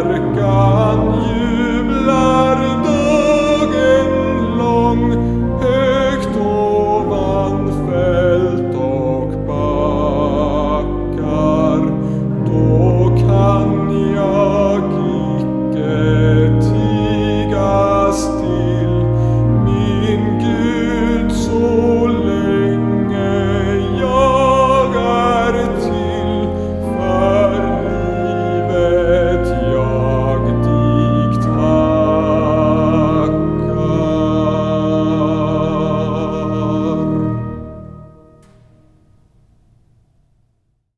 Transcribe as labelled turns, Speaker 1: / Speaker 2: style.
Speaker 1: Herre